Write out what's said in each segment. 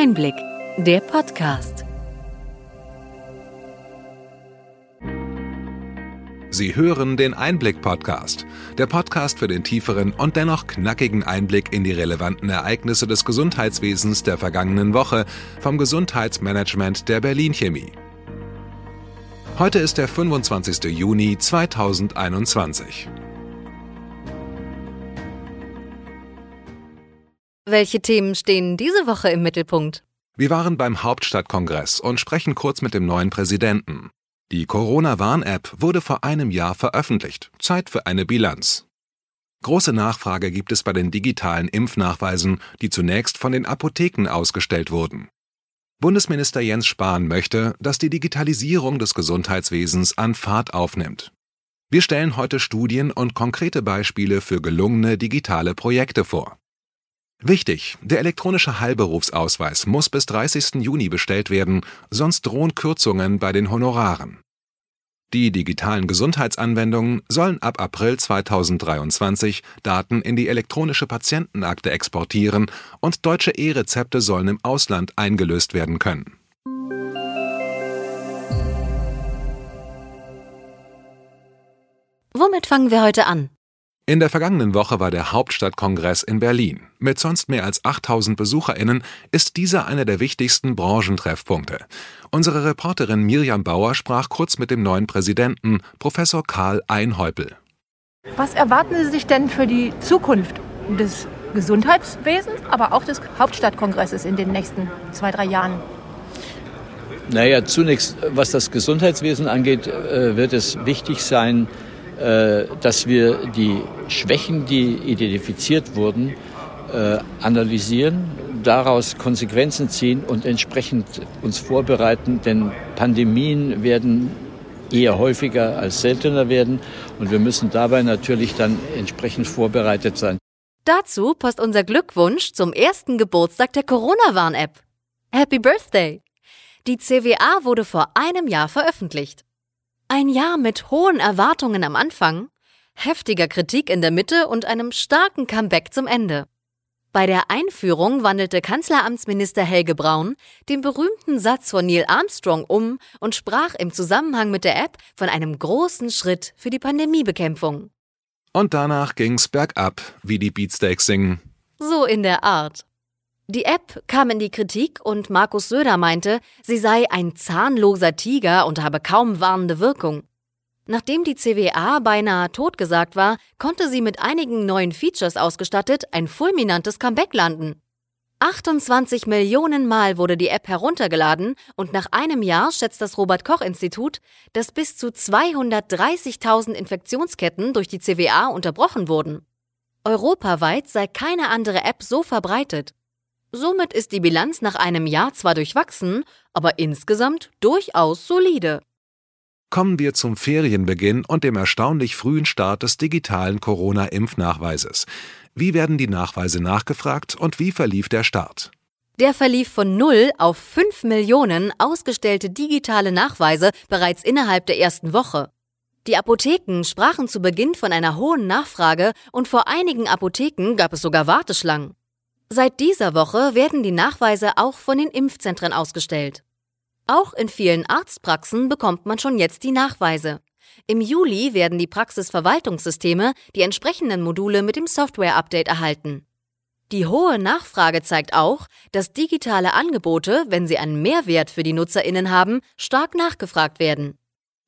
Einblick, der Podcast. Sie hören den Einblick-Podcast, der Podcast für den tieferen und dennoch knackigen Einblick in die relevanten Ereignisse des Gesundheitswesens der vergangenen Woche vom Gesundheitsmanagement der Berlin Chemie. Heute ist der 25. Juni 2021. Welche Themen stehen diese Woche im Mittelpunkt? Wir waren beim Hauptstadtkongress und sprechen kurz mit dem neuen Präsidenten. Die Corona-Warn-App wurde vor einem Jahr veröffentlicht. Zeit für eine Bilanz. Große Nachfrage gibt es bei den digitalen Impfnachweisen, die zunächst von den Apotheken ausgestellt wurden. Bundesminister Jens Spahn möchte, dass die Digitalisierung des Gesundheitswesens an Fahrt aufnimmt. Wir stellen heute Studien und konkrete Beispiele für gelungene digitale Projekte vor. Wichtig, der elektronische Heilberufsausweis muss bis 30. Juni bestellt werden, sonst drohen Kürzungen bei den Honoraren. Die digitalen Gesundheitsanwendungen sollen ab April 2023 Daten in die elektronische Patientenakte exportieren und deutsche E-Rezepte sollen im Ausland eingelöst werden können. Womit fangen wir heute an? In der vergangenen Woche war der Hauptstadtkongress in Berlin. Mit sonst mehr als 8000 BesucherInnen ist dieser einer der wichtigsten Branchentreffpunkte. Unsere Reporterin Mirjam Bauer sprach kurz mit dem neuen Präsidenten, Professor Karl Einhäupel. Was erwarten Sie sich denn für die Zukunft des Gesundheitswesens, aber auch des Hauptstadtkongresses in den nächsten zwei, drei Jahren? Naja, zunächst, was das Gesundheitswesen angeht, äh, wird es wichtig sein, dass wir die Schwächen, die identifiziert wurden, äh, analysieren, daraus Konsequenzen ziehen und entsprechend uns vorbereiten, denn Pandemien werden eher häufiger als seltener werden und wir müssen dabei natürlich dann entsprechend vorbereitet sein. Dazu passt unser Glückwunsch zum ersten Geburtstag der Corona-Warn-App. Happy Birthday! Die CWA wurde vor einem Jahr veröffentlicht. Ein Jahr mit hohen Erwartungen am Anfang, heftiger Kritik in der Mitte und einem starken Comeback zum Ende. Bei der Einführung wandelte Kanzleramtsminister Helge Braun den berühmten Satz von Neil Armstrong um und sprach im Zusammenhang mit der App von einem großen Schritt für die Pandemiebekämpfung. Und danach ging's bergab, wie die Beatsteaks singen. So in der Art. Die App kam in die Kritik und Markus Söder meinte, sie sei ein zahnloser Tiger und habe kaum warnende Wirkung. Nachdem die CWA beinahe totgesagt war, konnte sie mit einigen neuen Features ausgestattet ein fulminantes Comeback landen. 28 Millionen Mal wurde die App heruntergeladen und nach einem Jahr schätzt das Robert Koch Institut, dass bis zu 230.000 Infektionsketten durch die CWA unterbrochen wurden. Europaweit sei keine andere App so verbreitet. Somit ist die Bilanz nach einem Jahr zwar durchwachsen, aber insgesamt durchaus solide. Kommen wir zum Ferienbeginn und dem erstaunlich frühen Start des digitalen Corona-Impfnachweises. Wie werden die Nachweise nachgefragt und wie verlief der Start? Der verlief von 0 auf 5 Millionen ausgestellte digitale Nachweise bereits innerhalb der ersten Woche. Die Apotheken sprachen zu Beginn von einer hohen Nachfrage und vor einigen Apotheken gab es sogar Warteschlangen. Seit dieser Woche werden die Nachweise auch von den Impfzentren ausgestellt. Auch in vielen Arztpraxen bekommt man schon jetzt die Nachweise. Im Juli werden die Praxisverwaltungssysteme die entsprechenden Module mit dem Software-Update erhalten. Die hohe Nachfrage zeigt auch, dass digitale Angebote, wenn sie einen Mehrwert für die Nutzerinnen haben, stark nachgefragt werden.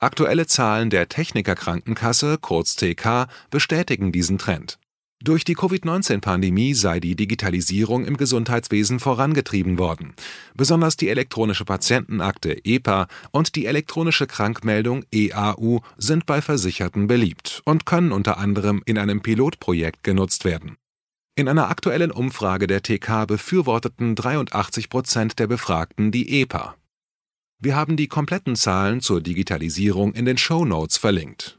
Aktuelle Zahlen der Techniker Krankenkasse, kurz TK, bestätigen diesen Trend. Durch die Covid-19-Pandemie sei die Digitalisierung im Gesundheitswesen vorangetrieben worden. Besonders die elektronische Patientenakte EPA und die elektronische Krankmeldung EAU sind bei Versicherten beliebt und können unter anderem in einem Pilotprojekt genutzt werden. In einer aktuellen Umfrage der TK befürworteten 83 Prozent der Befragten die EPA. Wir haben die kompletten Zahlen zur Digitalisierung in den Show Notes verlinkt.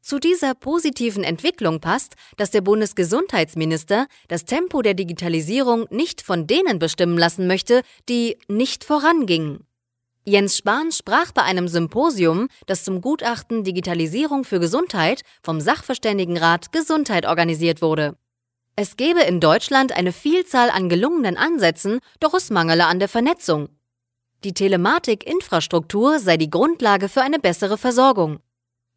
Zu dieser positiven Entwicklung passt, dass der Bundesgesundheitsminister das Tempo der Digitalisierung nicht von denen bestimmen lassen möchte, die nicht vorangingen. Jens Spahn sprach bei einem Symposium, das zum Gutachten Digitalisierung für Gesundheit vom Sachverständigenrat Gesundheit organisiert wurde. Es gebe in Deutschland eine Vielzahl an gelungenen Ansätzen, doch es mangele an der Vernetzung. Die Telematik-Infrastruktur sei die Grundlage für eine bessere Versorgung.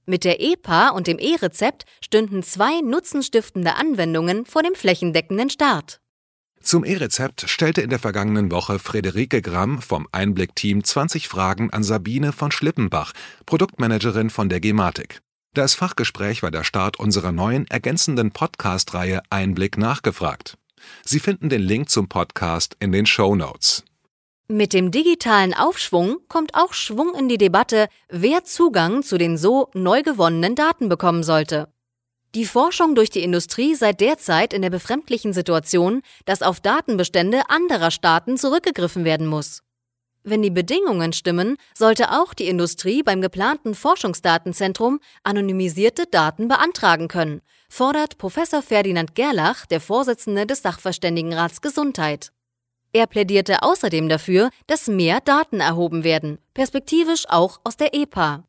Mit der EPA und dem E-Rezept stünden zwei nutzenstiftende Anwendungen vor dem flächendeckenden Start. Zum E-Rezept stellte in der vergangenen Woche Friederike Gramm vom Einblick-Team 20 Fragen an Sabine von Schlippenbach, Produktmanagerin von der Gematik. Das Fachgespräch war der Start unserer neuen ergänzenden Podcast-Reihe Einblick nachgefragt. Sie finden den Link zum Podcast in den Show Notes. Mit dem digitalen Aufschwung kommt auch Schwung in die Debatte, wer Zugang zu den so neu gewonnenen Daten bekommen sollte. Die Forschung durch die Industrie sei derzeit in der befremdlichen Situation, dass auf Datenbestände anderer Staaten zurückgegriffen werden muss. Wenn die Bedingungen stimmen, sollte auch die Industrie beim geplanten Forschungsdatenzentrum anonymisierte Daten beantragen können, fordert Professor Ferdinand Gerlach, der Vorsitzende des Sachverständigenrats Gesundheit. Er plädierte außerdem dafür, dass mehr Daten erhoben werden, perspektivisch auch aus der EPA.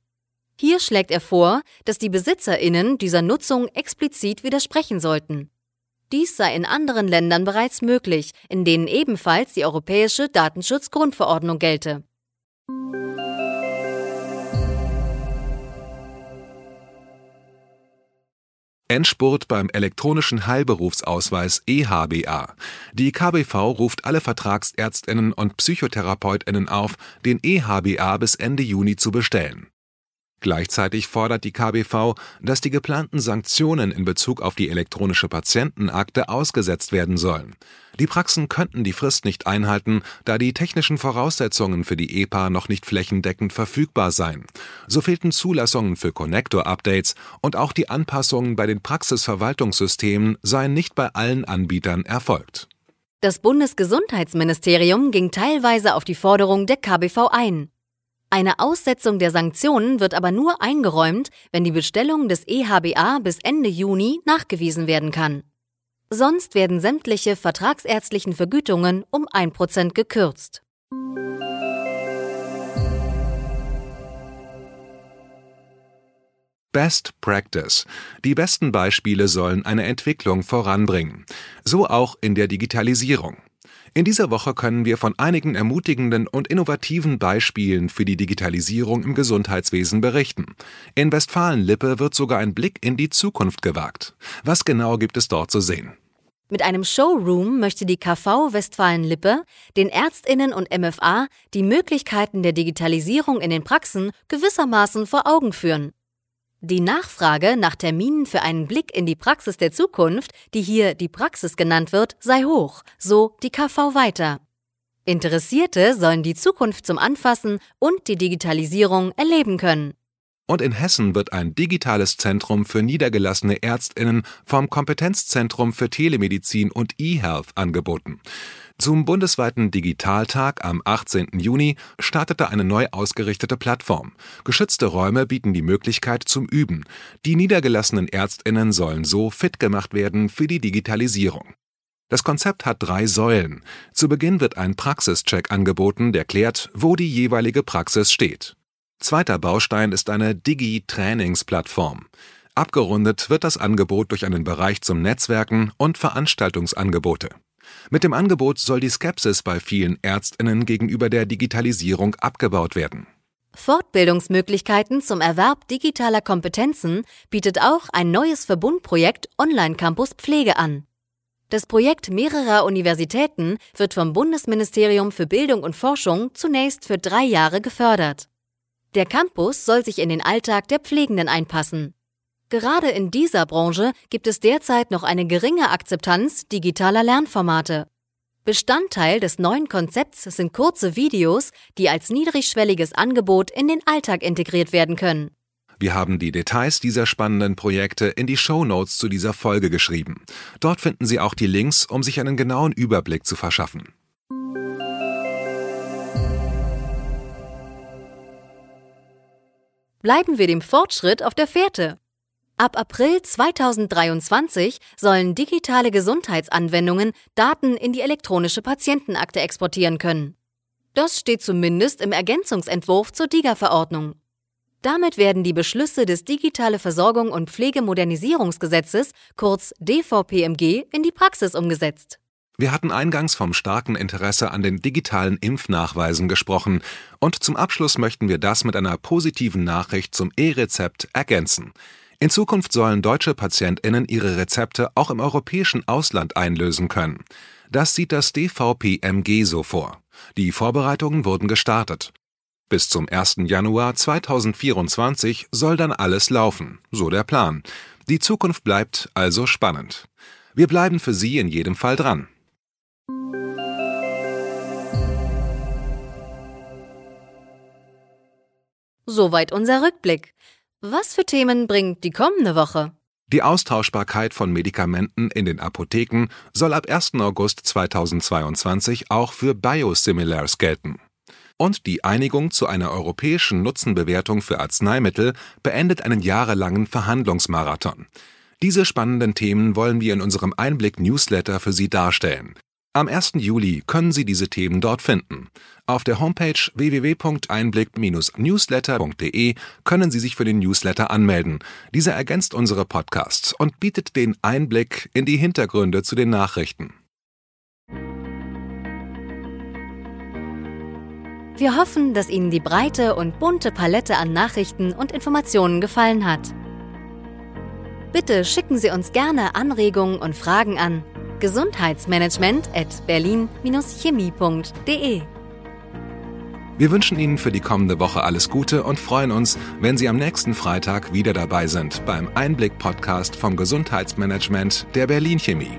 Hier schlägt er vor, dass die Besitzerinnen dieser Nutzung explizit widersprechen sollten. Dies sei in anderen Ländern bereits möglich, in denen ebenfalls die Europäische Datenschutzgrundverordnung gelte. Endspurt beim elektronischen Heilberufsausweis EHBA. Die KBV ruft alle Vertragsärztinnen und Psychotherapeutinnen auf, den EHBA bis Ende Juni zu bestellen. Gleichzeitig fordert die KBV, dass die geplanten Sanktionen in Bezug auf die elektronische Patientenakte ausgesetzt werden sollen. Die Praxen könnten die Frist nicht einhalten, da die technischen Voraussetzungen für die EPA noch nicht flächendeckend verfügbar seien. So fehlten Zulassungen für Connector-Updates und auch die Anpassungen bei den Praxisverwaltungssystemen seien nicht bei allen Anbietern erfolgt. Das Bundesgesundheitsministerium ging teilweise auf die Forderung der KBV ein. Eine Aussetzung der Sanktionen wird aber nur eingeräumt, wenn die Bestellung des EHBA bis Ende Juni nachgewiesen werden kann. Sonst werden sämtliche vertragsärztlichen Vergütungen um 1% gekürzt. Best Practice. Die besten Beispiele sollen eine Entwicklung voranbringen. So auch in der Digitalisierung. In dieser Woche können wir von einigen ermutigenden und innovativen Beispielen für die Digitalisierung im Gesundheitswesen berichten. In Westfalen-Lippe wird sogar ein Blick in die Zukunft gewagt. Was genau gibt es dort zu sehen? Mit einem Showroom möchte die KV Westfalen-Lippe den Ärztinnen und MFA die Möglichkeiten der Digitalisierung in den Praxen gewissermaßen vor Augen führen. Die Nachfrage nach Terminen für einen Blick in die Praxis der Zukunft, die hier die Praxis genannt wird, sei hoch, so die KV weiter. Interessierte sollen die Zukunft zum Anfassen und die Digitalisierung erleben können. Und in Hessen wird ein digitales Zentrum für niedergelassene Ärztinnen vom Kompetenzzentrum für Telemedizin und eHealth angeboten. Zum bundesweiten Digitaltag am 18. Juni startete eine neu ausgerichtete Plattform. Geschützte Räume bieten die Möglichkeit zum Üben. Die niedergelassenen Ärztinnen sollen so fit gemacht werden für die Digitalisierung. Das Konzept hat drei Säulen. Zu Beginn wird ein Praxischeck angeboten, der klärt, wo die jeweilige Praxis steht. Zweiter Baustein ist eine Digi-Trainingsplattform. Abgerundet wird das Angebot durch einen Bereich zum Netzwerken und Veranstaltungsangebote. Mit dem Angebot soll die Skepsis bei vielen Ärztinnen gegenüber der Digitalisierung abgebaut werden. Fortbildungsmöglichkeiten zum Erwerb digitaler Kompetenzen bietet auch ein neues Verbundprojekt Online Campus Pflege an. Das Projekt mehrerer Universitäten wird vom Bundesministerium für Bildung und Forschung zunächst für drei Jahre gefördert. Der Campus soll sich in den Alltag der Pflegenden einpassen. Gerade in dieser Branche gibt es derzeit noch eine geringe Akzeptanz digitaler Lernformate. Bestandteil des neuen Konzepts sind kurze Videos, die als niedrigschwelliges Angebot in den Alltag integriert werden können. Wir haben die Details dieser spannenden Projekte in die Show Notes zu dieser Folge geschrieben. Dort finden Sie auch die Links, um sich einen genauen Überblick zu verschaffen. Bleiben wir dem Fortschritt auf der Fährte. Ab April 2023 sollen digitale Gesundheitsanwendungen Daten in die elektronische Patientenakte exportieren können. Das steht zumindest im Ergänzungsentwurf zur DIGA-Verordnung. Damit werden die Beschlüsse des Digitale Versorgung und Pflegemodernisierungsgesetzes, kurz DVPMG, in die Praxis umgesetzt. Wir hatten eingangs vom starken Interesse an den digitalen Impfnachweisen gesprochen und zum Abschluss möchten wir das mit einer positiven Nachricht zum E-Rezept ergänzen. In Zukunft sollen deutsche PatientInnen ihre Rezepte auch im europäischen Ausland einlösen können. Das sieht das DVPMG so vor. Die Vorbereitungen wurden gestartet. Bis zum 1. Januar 2024 soll dann alles laufen, so der Plan. Die Zukunft bleibt also spannend. Wir bleiben für Sie in jedem Fall dran. Soweit unser Rückblick. Was für Themen bringt die kommende Woche? Die Austauschbarkeit von Medikamenten in den Apotheken soll ab 1. August 2022 auch für Biosimilars gelten. Und die Einigung zu einer europäischen Nutzenbewertung für Arzneimittel beendet einen jahrelangen Verhandlungsmarathon. Diese spannenden Themen wollen wir in unserem Einblick-Newsletter für Sie darstellen. Am 1. Juli können Sie diese Themen dort finden. Auf der Homepage www.einblick-newsletter.de können Sie sich für den Newsletter anmelden. Dieser ergänzt unsere Podcasts und bietet den Einblick in die Hintergründe zu den Nachrichten. Wir hoffen, dass Ihnen die breite und bunte Palette an Nachrichten und Informationen gefallen hat. Bitte schicken Sie uns gerne Anregungen und Fragen an gesundheitsmanagement at berlin-chemie.de. Wir wünschen Ihnen für die kommende Woche alles Gute und freuen uns, wenn Sie am nächsten Freitag wieder dabei sind beim Einblick-Podcast vom Gesundheitsmanagement der Berlin Chemie.